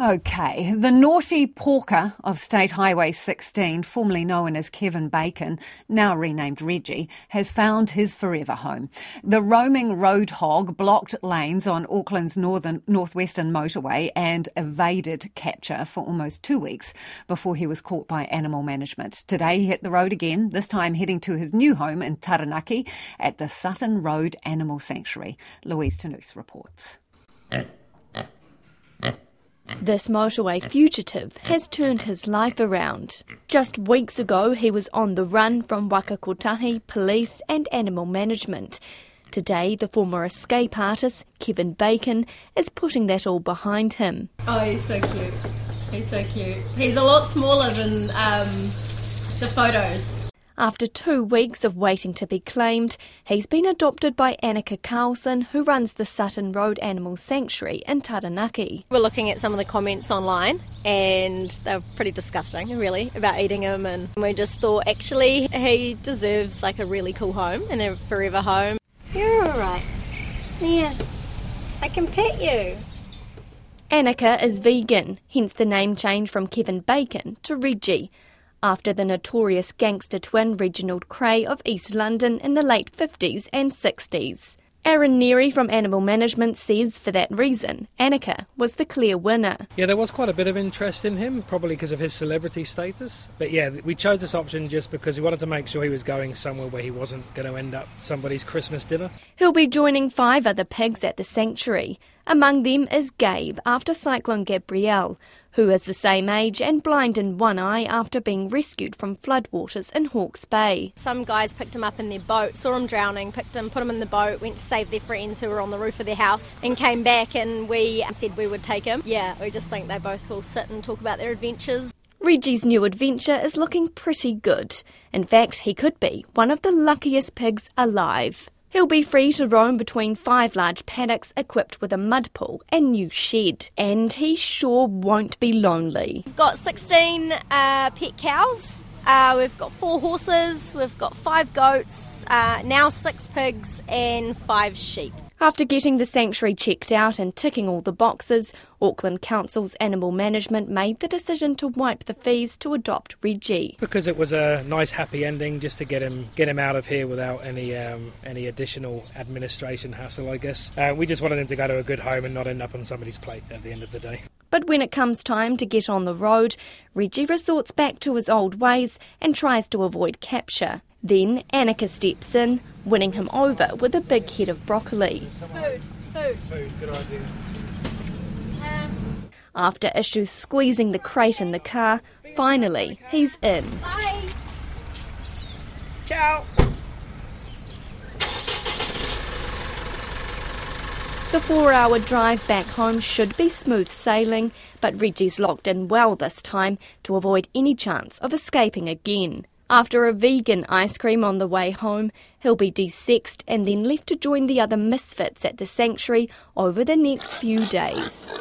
Okay, the naughty porker of State Highway 16, formerly known as Kevin Bacon, now renamed Reggie, has found his forever home. The roaming road hog blocked lanes on Auckland's northern northwestern motorway and evaded capture for almost two weeks before he was caught by animal management. Today he hit the road again, this time heading to his new home in Taranaki at the Sutton Road Animal Sanctuary. Louise Ternouth reports. This motorway fugitive has turned his life around. Just weeks ago, he was on the run from Waka Kotahi police and animal management. Today, the former escape artist, Kevin Bacon, is putting that all behind him. Oh, he's so cute. He's so cute. He's a lot smaller than um, the photos. After two weeks of waiting to be claimed, he's been adopted by Annika Carlson, who runs the Sutton Road Animal Sanctuary in Taranaki. We're looking at some of the comments online, and they're pretty disgusting, really, about eating him. And we just thought, actually, he deserves like a really cool home and a forever home. You're all right. Yeah, I can pet you. Annika is vegan, hence the name change from Kevin Bacon to Reggie after the notorious gangster twin Reginald Kray of East London in the late 50s and 60s. Aaron Neary from Animal Management says for that reason, Annika was the clear winner. Yeah, there was quite a bit of interest in him, probably because of his celebrity status. But yeah, we chose this option just because we wanted to make sure he was going somewhere where he wasn't going to end up somebody's Christmas dinner. He'll be joining five other pigs at the sanctuary. Among them is Gabe after Cyclone Gabrielle, who is the same age and blind in one eye after being rescued from floodwaters in Hawke's Bay. Some guys picked him up in their boat, saw him drowning, picked him, put him in the boat, went to save their friends who were on the roof of their house, and came back. And we said we would take him. Yeah, we just think they both will sit and talk about their adventures. Reggie's new adventure is looking pretty good. In fact, he could be one of the luckiest pigs alive. He'll be free to roam between five large paddocks equipped with a mud pool and new shed. And he sure won't be lonely. We've got 16 uh, pet cows. Uh, we've got four horses, we've got five goats, uh, now six pigs, and five sheep. After getting the sanctuary checked out and ticking all the boxes, Auckland Council's animal management made the decision to wipe the fees to adopt Reggie. Because it was a nice happy ending just to get him get him out of here without any um, any additional administration hassle, I guess. Uh, we just wanted him to go to a good home and not end up on somebody's plate at the end of the day. But when it comes time to get on the road, Reggie resorts back to his old ways and tries to avoid capture. Then Annika steps in, winning him over with a big head of broccoli. Food, food. Food, good idea. Um, After issues squeezing the crate in the car, finally he's in. bye. Ciao. The four hour drive back home should be smooth sailing, but Reggie's locked in well this time to avoid any chance of escaping again. After a vegan ice cream on the way home, he'll be desexed and then left to join the other misfits at the sanctuary over the next few days.